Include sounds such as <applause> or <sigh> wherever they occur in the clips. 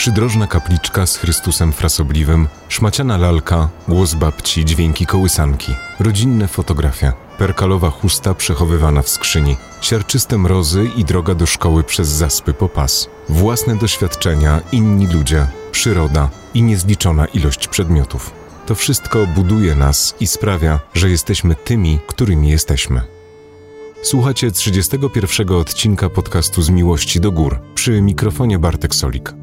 Przydrożna kapliczka z Chrystusem frasobliwym, szmaciana lalka, głos babci, dźwięki kołysanki, rodzinne fotografie, perkalowa chusta przechowywana w skrzyni, siarczyste mrozy i droga do szkoły przez zaspy po pas, własne doświadczenia, inni ludzie, przyroda i niezliczona ilość przedmiotów. To wszystko buduje nas i sprawia, że jesteśmy tymi, którymi jesteśmy. Słuchacie 31 odcinka podcastu Z Miłości do Gór przy mikrofonie Bartek Solik.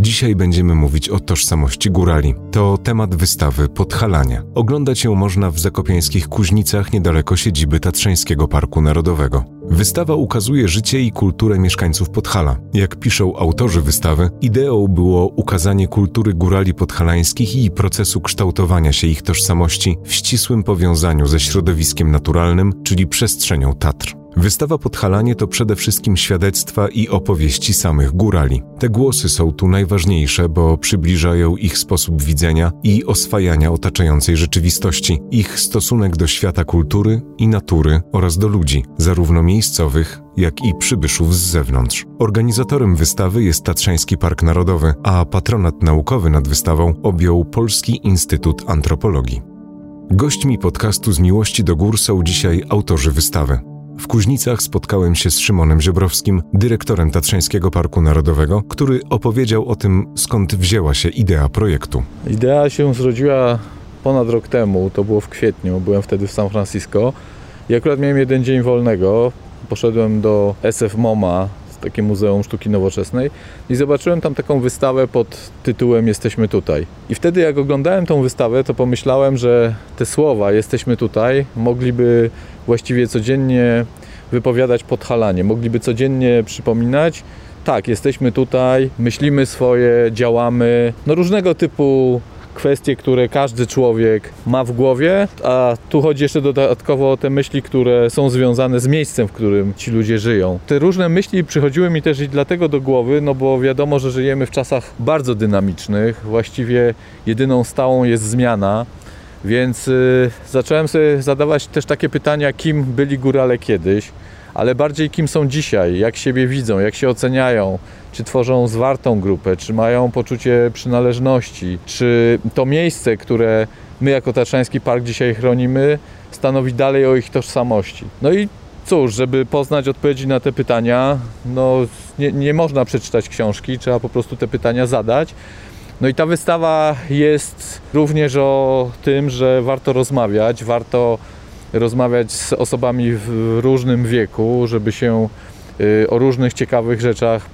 Dzisiaj będziemy mówić o tożsamości górali. To temat wystawy Podhalanie. Oglądać ją można w zakopiańskich Kuźnicach niedaleko siedziby Tatrzańskiego Parku Narodowego. Wystawa ukazuje życie i kulturę mieszkańców Podhala. Jak piszą autorzy wystawy, ideą było ukazanie kultury górali podhalańskich i procesu kształtowania się ich tożsamości w ścisłym powiązaniu ze środowiskiem naturalnym, czyli przestrzenią Tatr. Wystawa Podhalanie to przede wszystkim świadectwa i opowieści samych górali. Te głosy są tu najważniejsze, bo przybliżają ich sposób widzenia i oswajania otaczającej rzeczywistości, ich stosunek do świata kultury i natury oraz do ludzi, zarówno miejscowych, jak i przybyszów z zewnątrz. Organizatorem wystawy jest Tatrzański Park Narodowy, a patronat naukowy nad wystawą objął Polski Instytut Antropologii. Gośćmi podcastu Z Miłości do Gór są dzisiaj autorzy wystawy. W Kuźnicach spotkałem się z Szymonem Ziobrowskim, dyrektorem Tatrzańskiego Parku Narodowego, który opowiedział o tym, skąd wzięła się idea projektu. Idea się zrodziła ponad rok temu, to było w kwietniu, byłem wtedy w San Francisco i akurat miałem jeden dzień wolnego. Poszedłem do SF MoMA, takie Muzeum Sztuki Nowoczesnej i zobaczyłem tam taką wystawę pod tytułem Jesteśmy tutaj. I wtedy jak oglądałem tą wystawę, to pomyślałem, że te słowa Jesteśmy tutaj mogliby właściwie codziennie wypowiadać podhalanie, mogliby codziennie przypominać tak, jesteśmy tutaj, myślimy swoje, działamy, no różnego typu kwestie, które każdy człowiek ma w głowie, a tu chodzi jeszcze dodatkowo o te myśli, które są związane z miejscem, w którym ci ludzie żyją. Te różne myśli przychodziły mi też i dlatego do głowy, no bo wiadomo, że żyjemy w czasach bardzo dynamicznych, właściwie jedyną stałą jest zmiana. Więc y, zacząłem sobie zadawać też takie pytania, kim byli górale kiedyś, ale bardziej kim są dzisiaj, jak siebie widzą, jak się oceniają, czy tworzą zwartą grupę, czy mają poczucie przynależności, czy to miejsce, które my jako Tatrzański Park dzisiaj chronimy, stanowi dalej o ich tożsamości. No i cóż, żeby poznać odpowiedzi na te pytania, no nie, nie można przeczytać książki, trzeba po prostu te pytania zadać. No i ta wystawa jest również o tym, że warto rozmawiać, warto rozmawiać z osobami w różnym wieku, żeby się y, o różnych ciekawych rzeczach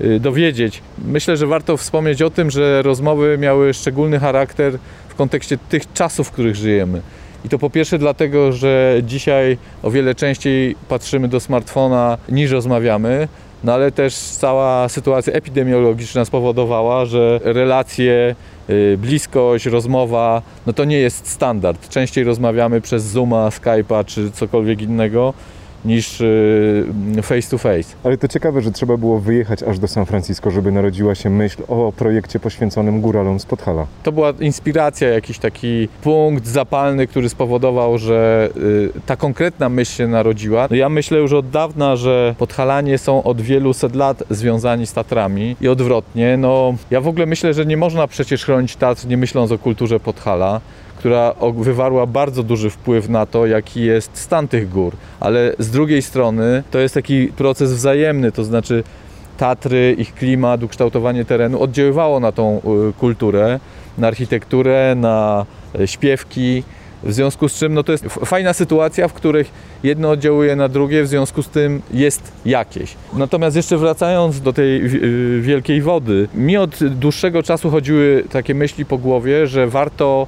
y, dowiedzieć. Myślę, że warto wspomnieć o tym, że rozmowy miały szczególny charakter w kontekście tych czasów, w których żyjemy. I to po pierwsze dlatego, że dzisiaj o wiele częściej patrzymy do smartfona niż rozmawiamy, no ale też cała sytuacja epidemiologiczna spowodowała, że relacje, y, bliskość, rozmowa, no to nie jest standard. Częściej rozmawiamy przez Zooma, Skype'a czy cokolwiek innego niż y, face to face. Ale to ciekawe, że trzeba było wyjechać aż do San Francisco, żeby narodziła się myśl o projekcie poświęconym góralom z Podhala. To była inspiracja, jakiś taki punkt zapalny, który spowodował, że y, ta konkretna myśl się narodziła. No ja myślę już od dawna, że Podhalanie są od wielu set lat związani z Tatrami i odwrotnie. No, ja w ogóle myślę, że nie można przecież chronić Tatr nie myśląc o kulturze Podhala która wywarła bardzo duży wpływ na to, jaki jest stan tych gór. Ale z drugiej strony to jest taki proces wzajemny, to znaczy Tatry, ich klimat, ukształtowanie terenu oddziaływało na tą y, kulturę, na architekturę, na e, śpiewki. W związku z czym no to jest fajna sytuacja, w których jedno oddziałuje na drugie, w związku z tym jest jakieś. Natomiast jeszcze wracając do tej y, wielkiej wody, mi od dłuższego czasu chodziły takie myśli po głowie, że warto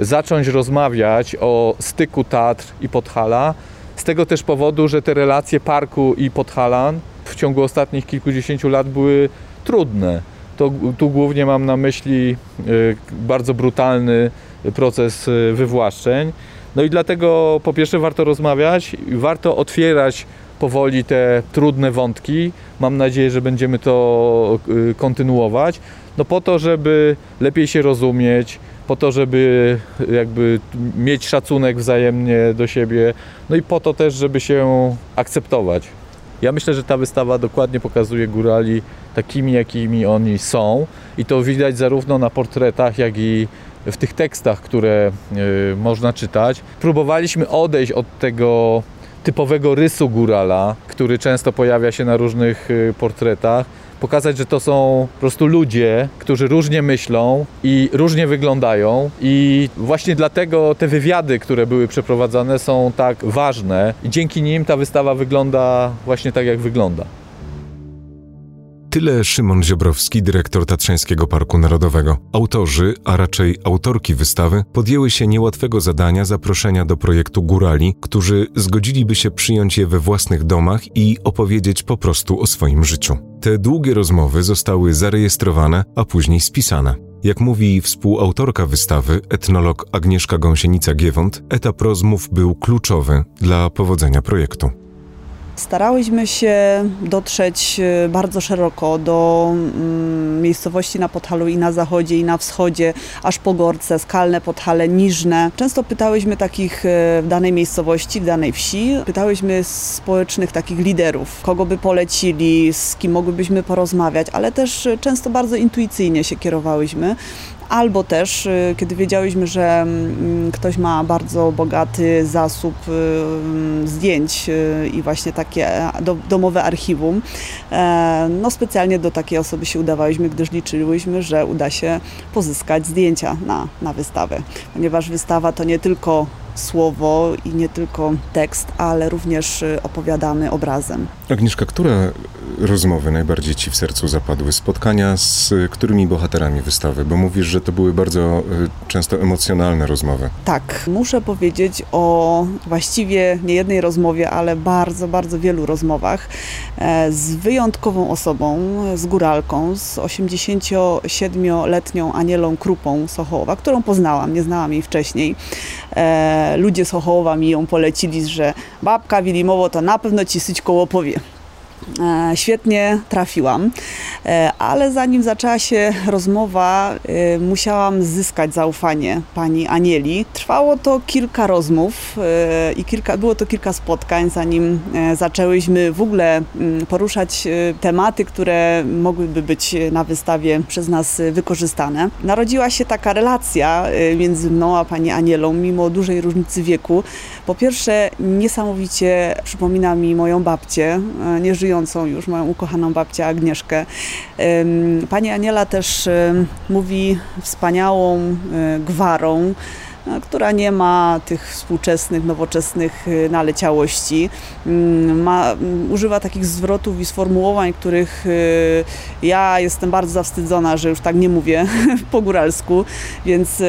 zacząć rozmawiać o styku Tatr i Podhala. Z tego też powodu, że te relacje parku i Podhalan w ciągu ostatnich kilkudziesięciu lat były trudne. To, tu głównie mam na myśli y, bardzo brutalny proces y, wywłaszczeń. No i dlatego po pierwsze warto rozmawiać, warto otwierać powoli te trudne wątki. Mam nadzieję, że będziemy to y, kontynuować. No po to, żeby lepiej się rozumieć, po to, żeby jakby mieć szacunek wzajemnie do siebie, no i po to też, żeby się akceptować. Ja myślę, że ta wystawa dokładnie pokazuje górali takimi, jakimi oni są i to widać zarówno na portretach, jak i w tych tekstach, które y, można czytać. Próbowaliśmy odejść od tego typowego rysu górala, który często pojawia się na różnych y, portretach. Pokazać, że to są po prostu ludzie, którzy różnie myślą i różnie wyglądają, i właśnie dlatego te wywiady, które były przeprowadzane, są tak ważne, i dzięki nim ta wystawa wygląda właśnie tak, jak wygląda. Tyle Szymon Ziobrowski, dyrektor Tatrzańskiego Parku Narodowego. Autorzy, a raczej autorki wystawy, podjęły się niełatwego zadania zaproszenia do projektu górali, którzy zgodziliby się przyjąć je we własnych domach i opowiedzieć po prostu o swoim życiu. Te długie rozmowy zostały zarejestrowane, a później spisane. Jak mówi współautorka wystawy, etnolog Agnieszka Gąsienica-Giewont, etap rozmów był kluczowy dla powodzenia projektu. Starałyśmy się dotrzeć e, bardzo szeroko do mm, miejscowości na Podhalu i na zachodzie i na wschodzie, aż po Gorce, skalne Podhale, Niżne. Często pytałyśmy takich e, w danej miejscowości, w danej wsi, pytałyśmy społecznych takich liderów, kogo by polecili, z kim mogłybyśmy porozmawiać, ale też często bardzo intuicyjnie się kierowałyśmy albo też, kiedy wiedziałyśmy, że mm, ktoś ma bardzo bogaty zasób mm, zdjęć i właśnie takie domowe archiwum, e, no specjalnie do takiej osoby się udawałyśmy, gdyż liczyłyśmy, że uda się pozyskać zdjęcia na, na wystawę, ponieważ wystawa to nie tylko słowo i nie tylko tekst, ale również opowiadamy obrazem. Agnieszka, które rozmowy najbardziej Ci w sercu zapadły? Spotkania z którymi bohaterami wystawy? Bo mówisz, że to były bardzo e, często emocjonalne rozmowy. Tak, muszę powiedzieć o właściwie nie jednej rozmowie, ale bardzo, bardzo wielu rozmowach e, z wyjątkową osobą, z góralką, z 87-letnią Anielą Krupą Sochołowa, którą poznałam, nie znałam jej wcześniej. Ludzie z Sochołowa mi ją polecili, że babka Wilimowo to na pewno ci syć koło powie. E, świetnie trafiłam, e, ale zanim zaczęła się rozmowa, e, musiałam zyskać zaufanie pani Anieli. Trwało to kilka rozmów i kilka, było to kilka spotkań, zanim zaczęłyśmy w ogóle mm, poruszać tematy, które mogłyby być na wystawie przez nas wykorzystane. Narodziła się taka relacja między mną a pani Anielą, mimo dużej różnicy wieku. Po pierwsze, niesamowicie przypomina mi moją babcię, żyjącą już moją ukochaną babcię Agnieszkę. Pani Aniela też mówi wspaniałą e, gwarą, która nie ma tych współczesnych, nowoczesnych y, naleciałości. Mm, ma, mm, używa takich zwrotów i sformułowań, których y, ja jestem bardzo zawstydzona, że już tak nie mówię <laughs> po góralsku, więc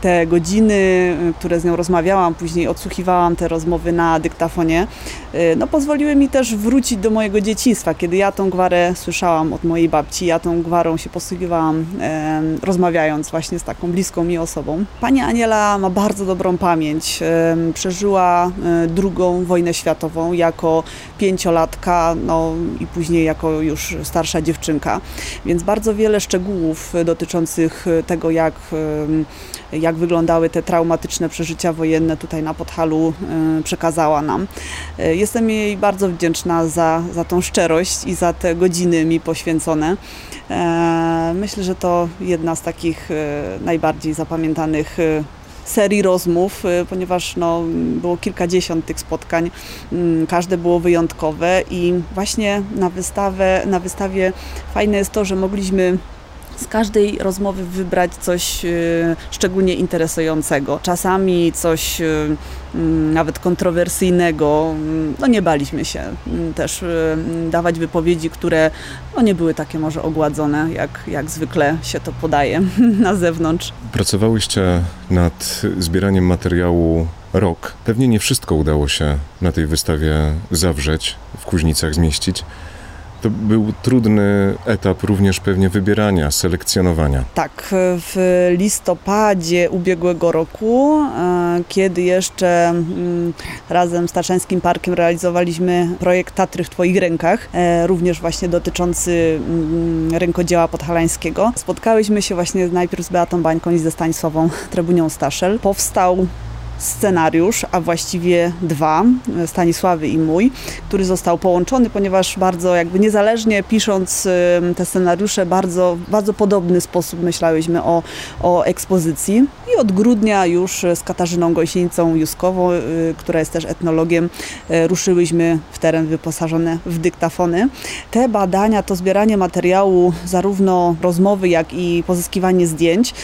te godziny, które z nią rozmawiałam, później odsłuchiwałam te rozmowy na dyktafonie, no pozwoliły mi też wrócić do mojego dzieciństwa, kiedy ja tą gwarę słyszałam od mojej babci, ja tą gwarą się posługiwałam, rozmawiając właśnie z taką bliską mi osobą. Pani Aniela ma bardzo dobrą pamięć. Przeżyła e, drugą wojnę światową jako pięciolatka, no i później jako już starsza dziewczynka. Więc bardzo wiele szczegółów dotyczących tego, jak, jak wyglądały te traumatyczne przeżycia wojenne tutaj na Podhalu e, przekazała nam. E, jestem jej bardzo wdzięczna za, za tą szczerość i za te godziny mi poświęcone. Myślę, że to jedna z takich najbardziej zapamiętanych serii rozmów, y, ponieważ no, było kilkadziesiąt tych spotkań, mm, każde było wyjątkowe i właśnie na, wystawę, na wystawie fajne jest to, że mogliśmy z każdej rozmowy wybrać coś y, szczególnie interesującego. Czasami coś y, mm, nawet kontrowersyjnego. Mm, no nie baliśmy się mm, też y, dawać wypowiedzi, które no nie były takie może ogładzone, jak, jak zwykle się to podaje <laughs> na zewnątrz. Pracowałyście nad zbieraniem materiału rok. Pewnie nie wszystko udało się na tej wystawie zawrzeć, w Kuźnicach zmieścić. To był trudny etap również pewnie wybierania, selekcjonowania. Tak, w listopadzie ubiegłego roku, e, kiedy jeszcze mm, razem z Parkiem realizowaliśmy projekt Tatry w Twoich rękach, e, również właśnie dotyczący mm, rękodzieła podhalańskiego, spotkałyśmy się właśnie najpierw z Beatą Bańką i ze Stanisławą Trebunią Staszel. Powstał scenariusz, a właściwie dwa, Stanisławy i mój, który został połączony, ponieważ bardzo jakby niezależnie pisząc te scenariusze, bardzo, bardzo podobny sposób myślałyśmy o, o ekspozycji. I od grudnia już z Katarzyną Gąsienicą Juskową, y, która jest też etnologiem, ruszyłyśmy w teren wyposażony w dyktafony. Te badania, to zbieranie materiału, zarówno rozmowy, jak i pozyskiwanie zdjęć,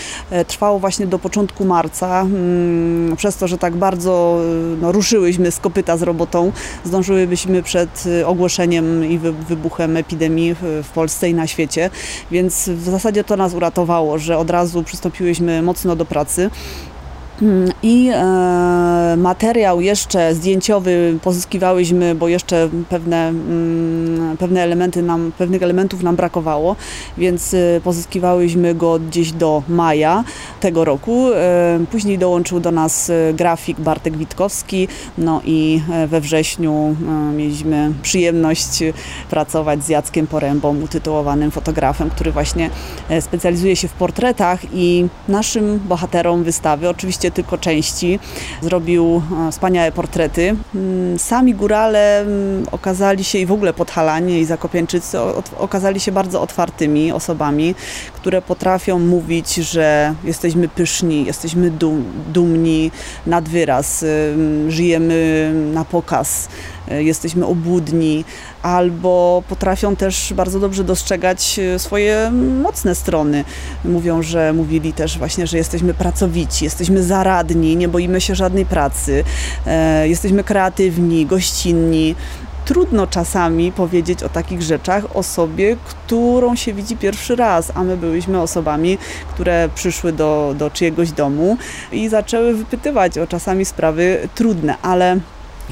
trwało właśnie do początku marca. Mm, przez to, że tak bardzo no, ruszyłyśmy z kopyta z robotą, zdążyłybyśmy przed ogłoszeniem i wybuchem epidemii w Polsce i na świecie, więc w zasadzie to nas uratowało, że od razu przystąpiłyśmy mocno do pracy. Mm, I e, materiał jeszcze zdjęciowy pozyskiwałyśmy, bo jeszcze pewne, mm, pewne elementy nam, pewnych elementów nam brakowało, więc e, pozyskiwałyśmy go gdzieś do maja tego roku. E, później dołączył do nas e, grafik Bartek Witkowski, no i e, we wrześniu e, mieliśmy przyjemność pracować z Jackiem Porębą, utytułowanym fotografem, który właśnie specjalizuje się w portretach i naszym bohaterom wystawy, oczywiście tylko części. Zrobił e, wspaniałe portrety. Mm, sami górale mm, okazali się i w ogóle podhalanie i zakopiańczycy okazali się bardzo otwartymi osobami, które potrafią mówić, że jesteśmy pyszni, jesteśmy dum, dumni nad wyraz, żyjemy na pokaz, jesteśmy obłudni, albo potrafią też bardzo dobrze dostrzegać e, swoje mocne strony. Mówią, że mówili też właśnie, że jesteśmy pracowici, jesteśmy zaradni, nie boimy się żadnej pracy, e, jesteśmy kreatywni, gościnni trudno czasami powiedzieć o takich rzeczach osobie, którą się widzi pierwszy raz, a my byliśmy osobami, które przyszły do, do czyjegoś domu i zaczęły wypytywać o czasami sprawy trudne, ale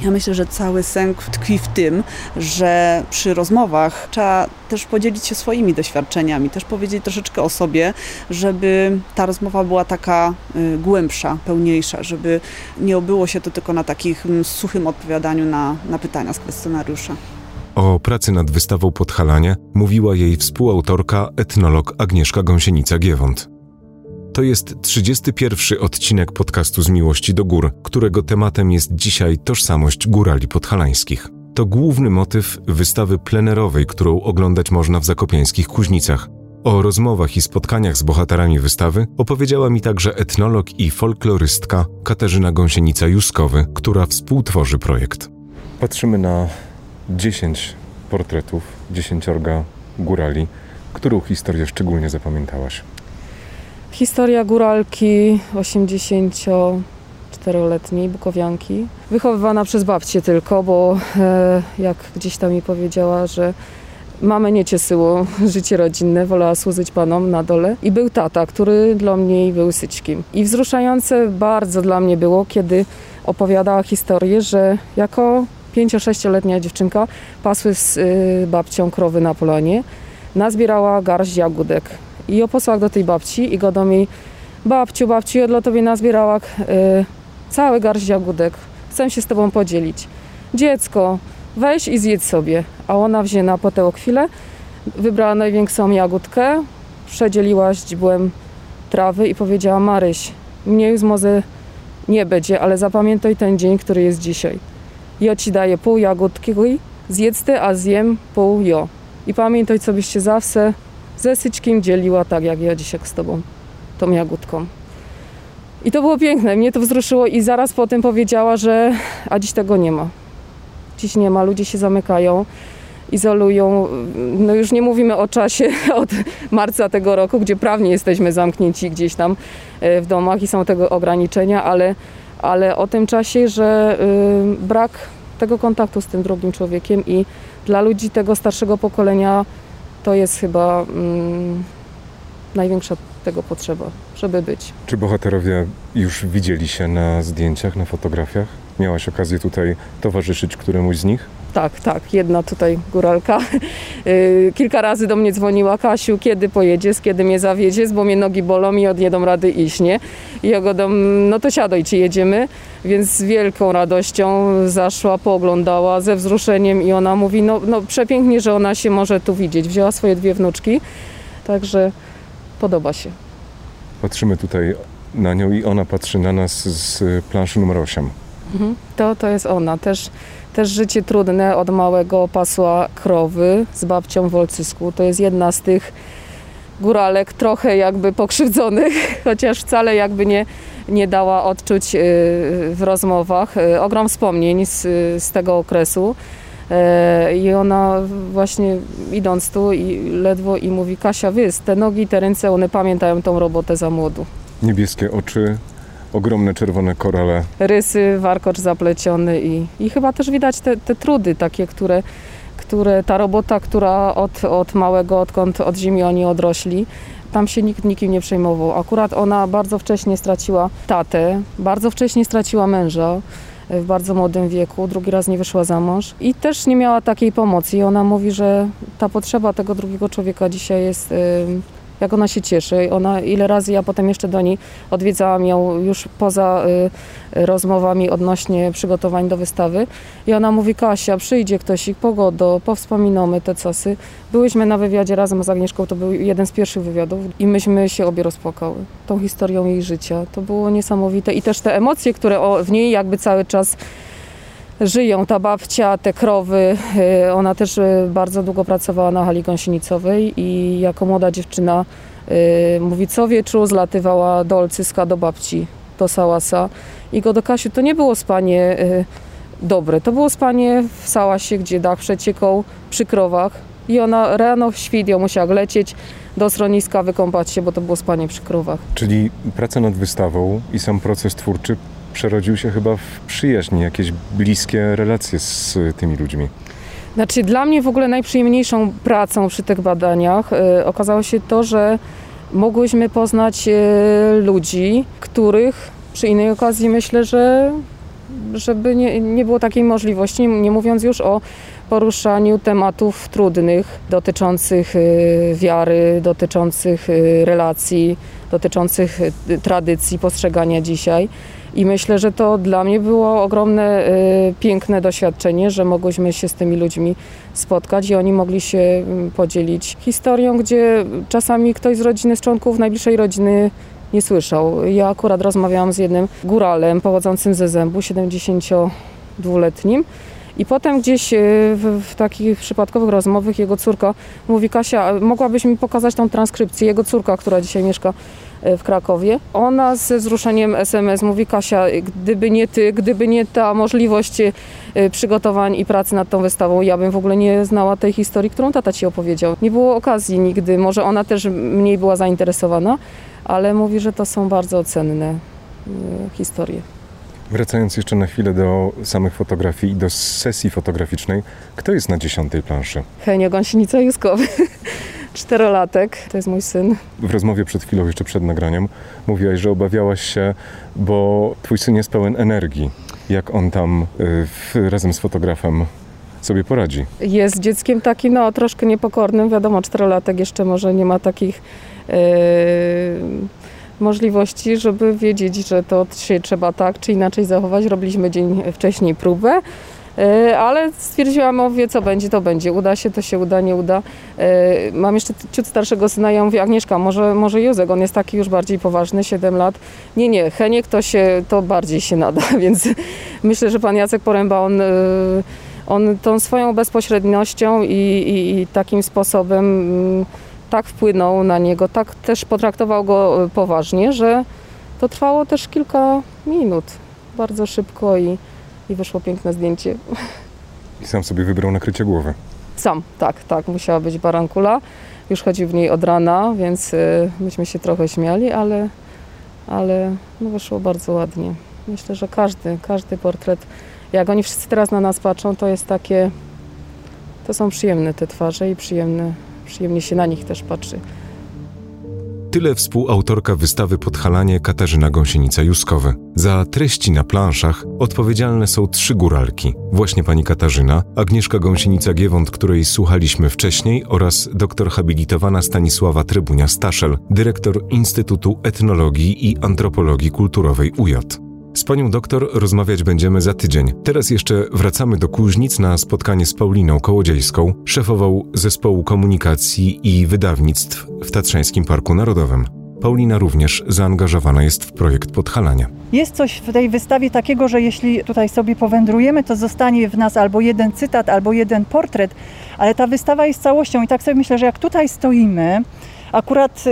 ja myślę, że cały sęk tkwi w tym, że przy rozmowach trzeba też podzielić się swoimi doświadczeniami, też powiedzieć troszeczkę o sobie, żeby ta rozmowa była taka y, głębsza, pełniejsza, żeby nie obyło się to tylko na takich mm, suchym odpowiadaniu na, na pytania z kwestionariusza. O pracy nad wystawą Podhalanie mówiła jej współautorka, etnolog Agnieszka Gąsienica-Giewont. To jest 31 odcinek podcastu z Miłości do Gór, którego tematem jest dzisiaj tożsamość górali podhalańskich. To główny motyw wystawy plenerowej, którą oglądać można w zakopiańskich Kuźnicach. O rozmowach i spotkaniach z bohaterami wystawy opowiedziała mi także etnolog i folklorystka Katarzyna Gąsienica-Juskowy, która współtworzy projekt. Patrzymy na 10 portretów, 10 górali. Którą historię szczególnie zapamiętałaś? Historia góralki 84-letniej bukowianki, wychowywana przez babcię tylko, bo e, jak gdzieś tam mi powiedziała, że mamę nie cieszyło <laughs> życie rodzinne, wolała służyć panom na dole. I był tata, który dla mnie był syćkim. I wzruszające bardzo dla mnie było, kiedy opowiadała historię, że jako 5-6-letnia dziewczynka pasły z y, babcią krowy na polanie, nazbierała garść jagódek i ją posłał do tej babci i do mi babciu, babciu, ja dla tobie nazbierała y, cały garść jagódek. Chcę się z tobą podzielić. Dziecko, weź i zjedz sobie. A ona wzięła po tę chwilę, wybrała największą jagódkę, przedzieliła źdźbłem trawy i powiedziała Maryś, mnie już może nie będzie, ale zapamiętaj ten dzień, który jest dzisiaj. Ja ci daję pół jagódki, zjedz ty, a zjem pół jo. I pamiętaj, co byście zawsze ze Syćkiem dzieliła tak, jak ja dzisiaj z tobą, tą jagódką. I to było piękne, mnie to wzruszyło i zaraz potem powiedziała, że a dziś tego nie ma. Dziś nie ma, ludzie się zamykają, izolują. No już nie mówimy o czasie <laughs> od marca tego roku, gdzie prawnie jesteśmy zamknięci gdzieś tam e, w domach i są tego ograniczenia, ale, ale o tym czasie, że y, brak tego kontaktu z tym drugim człowiekiem i dla ludzi tego starszego pokolenia to jest chyba mm, największa tego potrzeba, żeby być. Czy bohaterowie już widzieli się na zdjęciach, na fotografiach? Miałaś okazję tutaj towarzyszyć któremuś z nich? Tak, tak. Jedna tutaj góralka <laughs> y, kilka razy do mnie dzwoniła. Kasiu, kiedy pojedziesz, kiedy mnie zawiedziesz, bo mnie nogi bolą i od nie dam rady iść, nie? I ja go dam, no to siadaj, czy jedziemy? Więc z wielką radością zaszła, pooglądała ze wzruszeniem i ona mówi, no, no przepięknie, że ona się może tu widzieć. Wzięła swoje dwie wnuczki, także podoba się. Patrzymy tutaj na nią i ona patrzy na nas z planszy numer 8. Mhm. To, to jest ona. Też, też życie trudne od małego pasła krowy z babcią w Olcysku. To jest jedna z tych góralek trochę jakby pokrzywdzonych, <laughs> chociaż wcale jakby nie, nie dała odczuć y, w rozmowach. Y, ogrom wspomnień z, z tego okresu. Y, I ona właśnie idąc tu i ledwo i mówi Kasia, wiesz, te nogi, te ręce, one pamiętają tą robotę za młodu. Niebieskie oczy, ogromne czerwone korale. Rysy, warkocz zapleciony i, i chyba też widać te, te trudy takie, które, które ta robota, która od, od małego, odkąd od zimi oni odrośli, tam się nikt nikim nie przejmował. Akurat ona bardzo wcześnie straciła tatę, bardzo wcześnie straciła męża w bardzo młodym wieku, drugi raz nie wyszła za mąż i też nie miała takiej pomocy. I ona mówi, że ta potrzeba tego drugiego człowieka dzisiaj jest jak ona się cieszy. Ona, ile razy ja potem jeszcze do niej odwiedzałam ją już poza y, rozmowami odnośnie przygotowań do wystawy. I ona mówi, Kasia, przyjdzie ktoś i pogodo, powspominamy te czasy. Byłyśmy na wywiadzie razem z Agnieszką, to był jeden z pierwszych wywiadów i myśmy się obie rozpłakały tą historią jej życia. To było niesamowite i też te emocje, które w niej jakby cały czas żyją. Ta babcia, te krowy, y, ona też y, bardzo długo pracowała na hali gąsienicowej i jako młoda dziewczyna y, mówi, co wieczór zlatywała do Olcyska, do babci, do Sałasa. I go do Kasiu to nie było spanie dobre, to było spanie w Sałasie, gdzie dach przeciekał przy krowach i ona rano w świt ją musiała lecieć do schroniska, wykąpać się, bo to było spanie przy krowach. Czyli praca nad wystawą i sam proces twórczy przerodził się chyba w przyjaźń, jakieś bliskie relacje z tymi ludźmi. Znaczy, dla mnie w ogóle najprzyjemniejszą pracą przy tych badaniach y, okazało się to, że mogłyśmy poznać y, ludzi, których przy innej okazji myślę, że żeby nie, nie było takiej możliwości, nie, mówiąc już o poruszaniu tematów trudnych dotyczących y, wiary, dotyczących relacji, dotyczących tradycji postrzegania dzisiaj. I myślę, że to dla mnie było ogromne, y, piękne doświadczenie, że mogłyśmy się z tymi ludźmi spotkać i oni mogli się mm, podzielić historią, gdzie czasami ktoś z rodziny, z członków najbliższej rodziny nie słyszał. Ja akurat rozmawiałam z jednym góralem pochodzącym ze Zębu, 72-letnim. I potem gdzieś y, w, w, takich przypadkowych rozmowach jego córka mówi, Kasia, mogłabyś mi pokazać tą transkrypcję? Jego córka, która dzisiaj mieszka E, w Krakowie. Ona ze wzruszeniem SMS mówi Kasia, gdyby nie ty, gdyby nie ta możliwość e, przygotowań i pracy nad tą wystawą, ja bym w ogóle nie znała tej historii, którą tata ci opowiedział. Nie było okazji nigdy, może ona też mniej była zainteresowana, ale mówi, że to są bardzo cenne historie. Wracając jeszcze na chwilę do samych fotografii i do sesji fotograficznej, kto jest na dziesiątej planszy? Henio Gąsienica-Juskowy. <laughs> czterolatek, to jest mój syn. W rozmowie przed chwilą, jeszcze przed nagraniem, mówiłaś, że obawiałaś się, bo twój syn jest pełen energii. Jak on tam y, razem z fotografem sobie poradzi? Jest dzieckiem takim, no troszkę niepokornym. Wiadomo, czterolatek jeszcze może nie ma takich yy, możliwości, żeby wiedzieć, że to się trzeba tak czy inaczej zachować. Robiliśmy dzień wcześniej próbę. E, ale stwierdziłam, o wie co będzie, to będzie. Uda się, to się uda, nie uda. E, mam jeszcze ciut starszego syna, ja mówię, Agnieszka, może, może Józek, on jest taki już bardziej poważny, 7 lat. Nie, nie, Heniek to się, to bardziej się nada, <laughs> więc myślę, że pan Jacek Poręba, on e, on tą swoją bezpośredniością i, i, i, takim sposobem mm, tak wpłynął na niego, tak też potraktował go poważnie, że to trwało też kilka minut, bardzo szybko i, i wyszło piękne zdjęcie. I sam sobie wybrał nakrycie głowy. Sam, tak, tak, musiała być barankula. Już chodził w niej od rana, więc y, myśmy się trochę śmiali, ale, ale no wyszło bardzo ładnie. Myślę, że każdy, każdy portret, jak oni wszyscy teraz na nas patrzą, to jest takie, to są przyjemne te twarze i przyjemne, przyjemnie się na nich też patrzy. Tyle współautorka wystawy Podhalanie Katarzyna Gąsienica-Juskowy. Za treści na planszach odpowiedzialne są trzy góralki. Właśnie pani Katarzyna, Agnieszka Gąsienica-Giewont, której słuchaliśmy wcześniej oraz doktor habilitowana Stanisława Trybunia-Staszel, dyrektor Instytutu Etnologii i Antropologii Kulturowej UJ. Z panią doktor rozmawiać będziemy za tydzień. Teraz jeszcze wracamy do Kuźnic na spotkanie z Pauliną Kołodziejską, szefową zespołu komunikacji i wydawnictw w Tatrzańskim Parku Narodowym. Paulina również zaangażowana jest w projekt Podhalania. Jest coś w tej wystawie takiego, że jeśli tutaj sobie powędrujemy, to zostanie w nas albo jeden cytat, albo jeden portret, ale ta wystawa jest całością i tak sobie myślę, że jak tutaj stoimy, akurat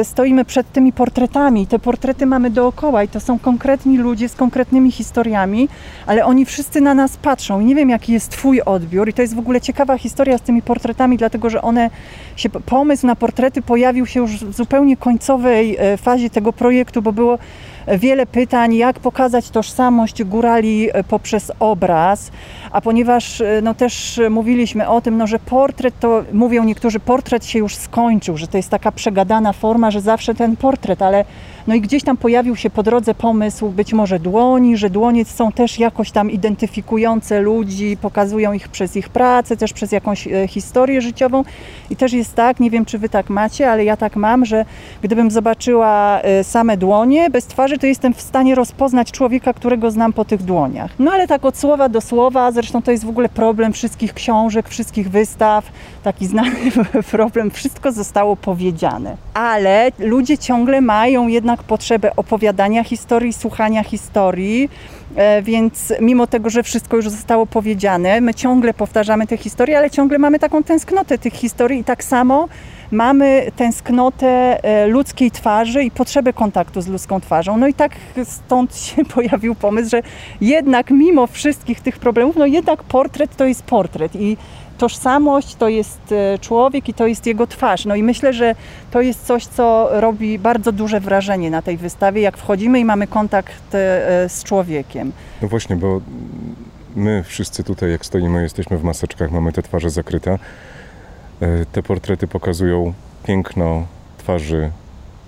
y, stoimy przed tymi portretami. Te portrety mamy dookoła i to są konkretni ludzie z konkretnymi historiami, ale oni wszyscy na nas patrzą i nie wiem, jaki jest Twój odbiór. I to jest w ogóle ciekawa historia z tymi portretami, dlatego że one się, pomysł na portrety pojawił się już w zupełnie końcowej e, fazie tego projektu, bo było wiele pytań, jak pokazać tożsamość górali poprzez obraz, a ponieważ no, też mówiliśmy o tym, no, że portret to, mówią niektórzy, portret się już skończył, że to jest taka przegadana forma, że zawsze ten portret, ale no i gdzieś tam pojawił się po drodze pomysł być może dłoni, że dłonie są też jakoś tam identyfikujące ludzi, pokazują ich przez ich pracę, też przez jakąś e, historię życiową. I też jest tak, nie wiem czy wy tak macie, ale ja tak mam, że gdybym zobaczyła e, same dłonie bez twarzy, to jestem w stanie rozpoznać człowieka, którego znam po tych dłoniach. No ale tak od słowa do słowa, zresztą to jest w ogóle problem wszystkich książek, wszystkich wystaw, taki znany <laughs> problem, wszystko zostało powiedziane. Ale ludzie ciągle mają jednak jednak potrzebę opowiadania historii, słuchania historii, e, więc mimo tego, że wszystko już zostało powiedziane, my ciągle powtarzamy te historie, ale ciągle mamy taką tęsknotę tych historii i tak samo mamy tęsknotę e, ludzkiej twarzy i potrzebę kontaktu z ludzką twarzą. No i tak stąd <laughs> się pojawił pomysł, że jednak mimo wszystkich tych problemów, no jednak portret to jest portret i tożsamość to jest e, człowiek i to jest jego twarz. No i myślę, że to jest coś, co robi bardzo duże wrażenie na tej wystawie, jak wchodzimy i mamy kontakt e, z człowiekiem. No właśnie, bo my wszyscy tutaj, jak stoimy, jesteśmy w maseczkach, mamy te twarze zakryte. E, te portrety pokazują piękno twarzy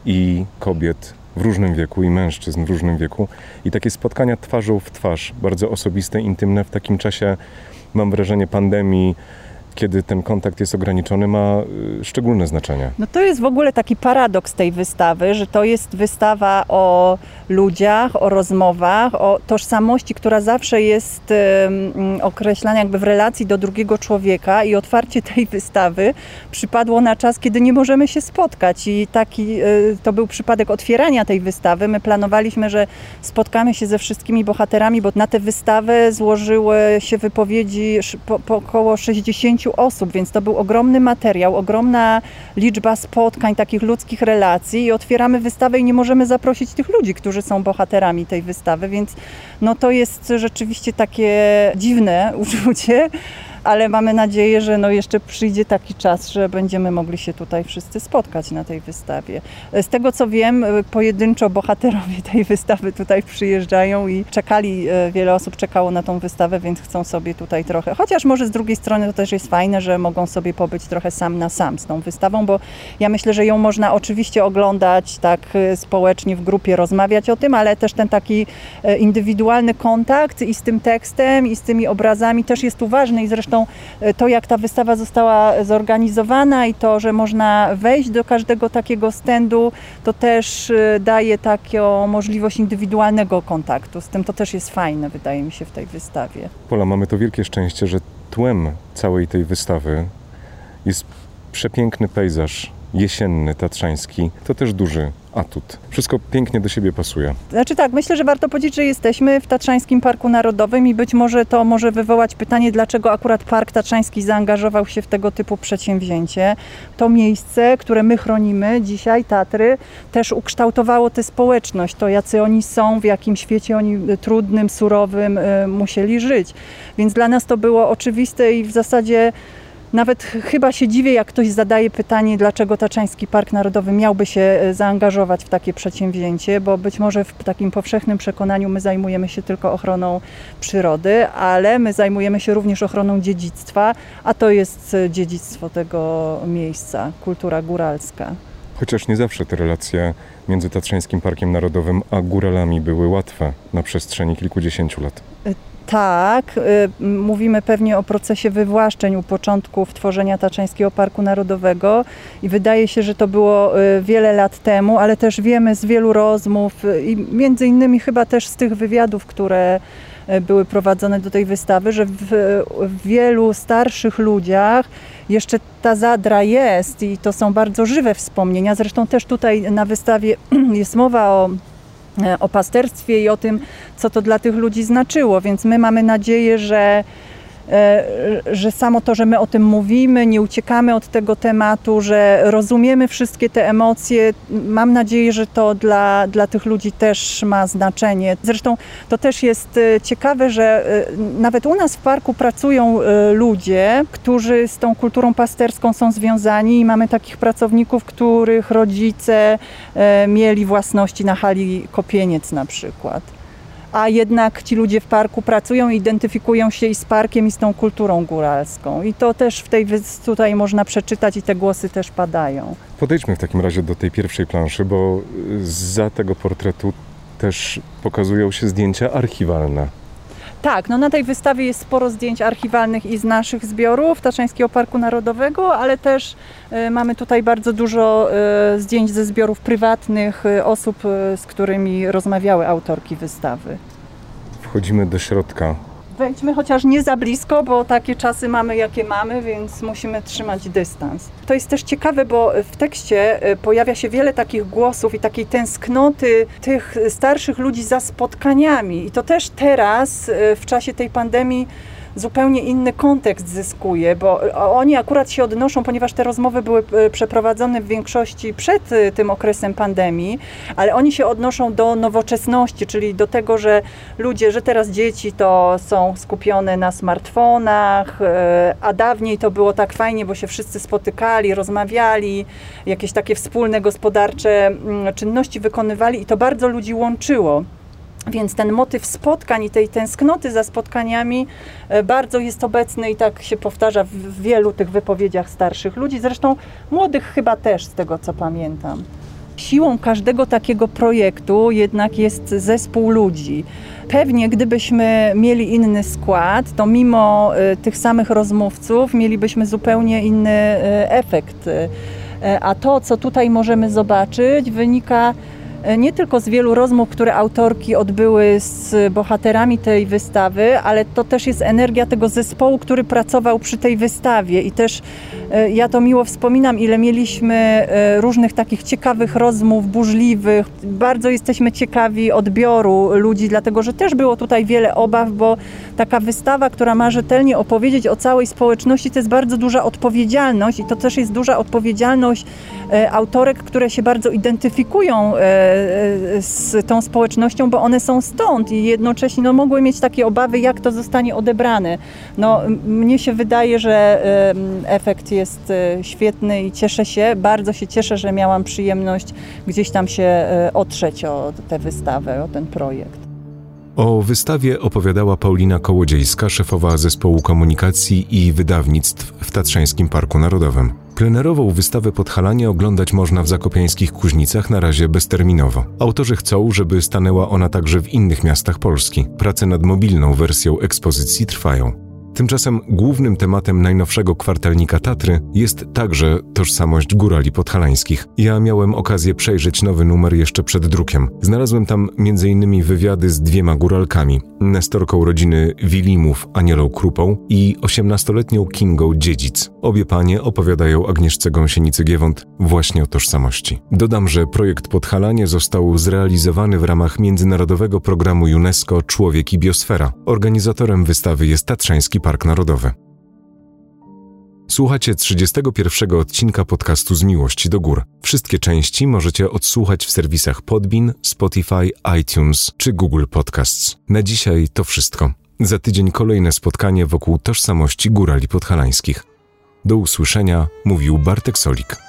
i kobiet w różnym wieku i mężczyzn w różnym wieku. I takie spotkania twarzą w twarz, bardzo osobiste, intymne w takim czasie, mam wrażenie, pandemii, kiedy ten kontakt jest ograniczony, ma y, szczególne znaczenie. No to jest w ogóle taki paradoks tej wystawy, że to jest wystawa o ludziach, o rozmowach, o tożsamości, która zawsze jest określana jakby w relacji do drugiego człowieka i otwarcie tej wystawy przypadło na czas, kiedy nie możemy się spotkać i taki y, to był przypadek otwierania tej wystawy. My planowaliśmy, że spotkamy się ze wszystkimi bohaterami, bo na tę wystawę złożyły się wypowiedzi po, po około 60 osób, więc to był ogromny materiał, ogromna liczba spotkań, takich ludzkich relacji i otwieramy wystawę i nie możemy zaprosić tych ludzi, którzy są bohaterami tej wystawy, więc no to jest rzeczywiście takie dziwne <laughs> uczucie, ale mamy nadzieję, że no jeszcze przyjdzie taki czas, że będziemy mogli się tutaj wszyscy spotkać na tej wystawie. Z tego co wiem, pojedynczo bohaterowie tej wystawy tutaj przyjeżdżają i czekali, e, wiele osób czekało na tą wystawę, więc chcą sobie tutaj trochę, chociaż może z drugiej strony to też jest fajne, że mogą sobie pobyć trochę sam na sam z tą wystawą, bo ja myślę, że ją można oczywiście oglądać tak e, społecznie w grupie, rozmawiać o tym, ale też ten taki e, indywidualny kontakt i z tym tekstem, i z tymi obrazami też jest tu ważny i zresztą E, to, jak ta wystawa została zorganizowana i to, że można wejść do każdego takiego stędu, to też e, daje taką możliwość indywidualnego kontaktu. Z tym to też jest fajne, wydaje mi się, w tej wystawie. Pola, mamy to wielkie szczęście, że tłem całej tej wystawy jest przepiękny pejzaż jesienny, tatrzański. To też duży atut. Wszystko pięknie do siebie pasuje. Znaczy tak, myślę, że warto powiedzieć, że jesteśmy w Tatrzańskim Parku Narodowym i być może to może wywołać pytanie, dlaczego akurat Park Tatrzański zaangażował się w tego typu przedsięwzięcie. To miejsce, które my chronimy dzisiaj, Tatry, też ukształtowało tę społeczność, to jacy oni są, w jakim świecie oni trudnym, surowym y, musieli żyć. Więc dla nas to było oczywiste i w zasadzie nawet chyba się dziwię, jak ktoś zadaje pytanie, dlaczego Taczański Park Narodowy miałby się e, zaangażować w takie przedsięwzięcie, bo być może w takim powszechnym przekonaniu my zajmujemy się tylko ochroną przyrody, ale my zajmujemy się również ochroną dziedzictwa, a to jest e, dziedzictwo tego miejsca, kultura góralska. Chociaż nie zawsze te relacje między Tatrzańskim Parkiem Narodowym a góralami były łatwe na przestrzeni kilkudziesięciu lat. Tak, y, mówimy pewnie o procesie wywłaszczeń u początków tworzenia Taczańskiego Parku Narodowego i wydaje się, że to było y, wiele lat temu, ale też wiemy z wielu rozmów y, i między innymi chyba też z tych wywiadów, które były prowadzone do tej wystawy, że w, wielu starszych ludziach jeszcze ta zadra jest i to są bardzo żywe wspomnienia. Zresztą też tutaj na wystawie <clears throat> jest mowa o o pasterstwie i o tym, co to dla tych ludzi znaczyło. Więc my mamy nadzieję, że E, że samo to, że my o tym mówimy, nie uciekamy od tego tematu, że rozumiemy wszystkie te emocje, mam nadzieję, że to dla, dla tych ludzi też ma znaczenie. Zresztą to też jest e, ciekawe, że e, nawet u nas w parku pracują ludzie, którzy z tą kulturą pasterską są związani i mamy takich pracowników, których rodzice mieli własności na hali Kopieniec na przykład a jednak ci ludzie w parku pracują identyfikują się i z parkiem, i z tą kulturą góralską. I to też w tej tutaj można przeczytać i te głosy też padają. Podejdźmy w takim razie do tej pierwszej planszy, bo za tego portretu też pokazują się zdjęcia archiwalne. Tak, no na tej wystawie jest sporo zdjęć archiwalnych i z naszych zbiorów Tatrzańskiego Parku Narodowego, ale też y, mamy tutaj bardzo dużo y, zdjęć ze zbiorów prywatnych y, osób, z którymi rozmawiały autorki wystawy. Wchodzimy do środka Wejdźmy chociaż nie za blisko, bo takie czasy mamy, jakie mamy, więc musimy trzymać dystans. To jest też ciekawe, bo w tekście e, pojawia się wiele takich głosów i takiej tęsknoty tych starszych ludzi za spotkaniami. I to też teraz, e, w czasie tej pandemii, zupełnie inny kontekst zyskuje, bo oni akurat się odnoszą, ponieważ te rozmowy były e, przeprowadzone w większości przed e, tym okresem pandemii, ale oni się odnoszą do nowoczesności, czyli do tego, że ludzie, że teraz dzieci to są skupione na smartfonach, e, a dawniej to było tak fajnie, bo się wszyscy spotykali, rozmawiali, jakieś takie wspólne gospodarcze mm, czynności wykonywali i to bardzo ludzi łączyło. Więc ten motyw spotkań i tej tęsknoty za spotkaniami e, bardzo jest obecny i tak się powtarza w wielu tych wypowiedziach starszych ludzi, zresztą młodych chyba też, z tego co pamiętam. Siłą każdego takiego projektu jednak jest zespół ludzi. Pewnie gdybyśmy mieli inny skład, to mimo e, tych samych rozmówców mielibyśmy zupełnie inny e, efekt. A to, co tutaj możemy zobaczyć, wynika nie tylko z wielu rozmów, które autorki odbyły z bohaterami tej wystawy, ale to też jest energia tego zespołu, który pracował przy tej wystawie i też e, ja to miło wspominam, ile mieliśmy e, różnych takich ciekawych rozmów, burzliwych. Bardzo jesteśmy ciekawi odbioru ludzi, dlatego że też było tutaj wiele obaw, bo taka wystawa, która ma rzetelnie opowiedzieć o całej społeczności, to jest bardzo duża odpowiedzialność i to też jest duża odpowiedzialność autorek, które się bardzo identyfikują z tą społecznością, bo one są stąd i jednocześnie no, mogły mieć takie obawy, jak to zostanie odebrane. No, mnie się wydaje, że efekt jest e, świetny i cieszę się, bardzo się cieszę, że miałam przyjemność gdzieś tam się e, otrzeć o tę wystawę, o ten projekt. O wystawie opowiadała Paulina Kołodziejska, szefowa zespołu komunikacji i wydawnictw w Tatrzańskim Parku Narodowym. Plenerową wystawę Podhalanie oglądać można w zakopiańskich Kuźnicach na razie bezterminowo. Autorzy chcą, żeby stanęła ona także w innych miastach Polski. Prace nad mobilną wersją ekspozycji trwają. Tymczasem głównym tematem najnowszego kwartalnika Tatry jest także tożsamość górali podhalańskich. Ja miałem okazję przejrzeć nowy numer jeszcze przed drukiem. Znalazłem tam m.in. wywiady z dwiema góralkami, nestorką rodziny Wilimów Anielą Krupą i 18-letnią Kingą Dziedzic. Obie panie opowiadają Agnieszce Gąsienicy-Giewont właśnie o tożsamości. Dodam, że projekt Podhalanie został zrealizowany w ramach międzynarodowego programu UNESCO Człowiek i Biosfera. Organizatorem wystawy jest Tatrzański Park Narodowy. Słuchacie 31 odcinka podcastu Z Miłości do Gór. Wszystkie części możecie odsłuchać w serwisach Podbin, Spotify, iTunes czy Google Podcasts. Na dzisiaj to wszystko. Za tydzień kolejne spotkanie wokół tożsamości górali podhalańskich. Do usłyszenia, mówił Bartek Solik.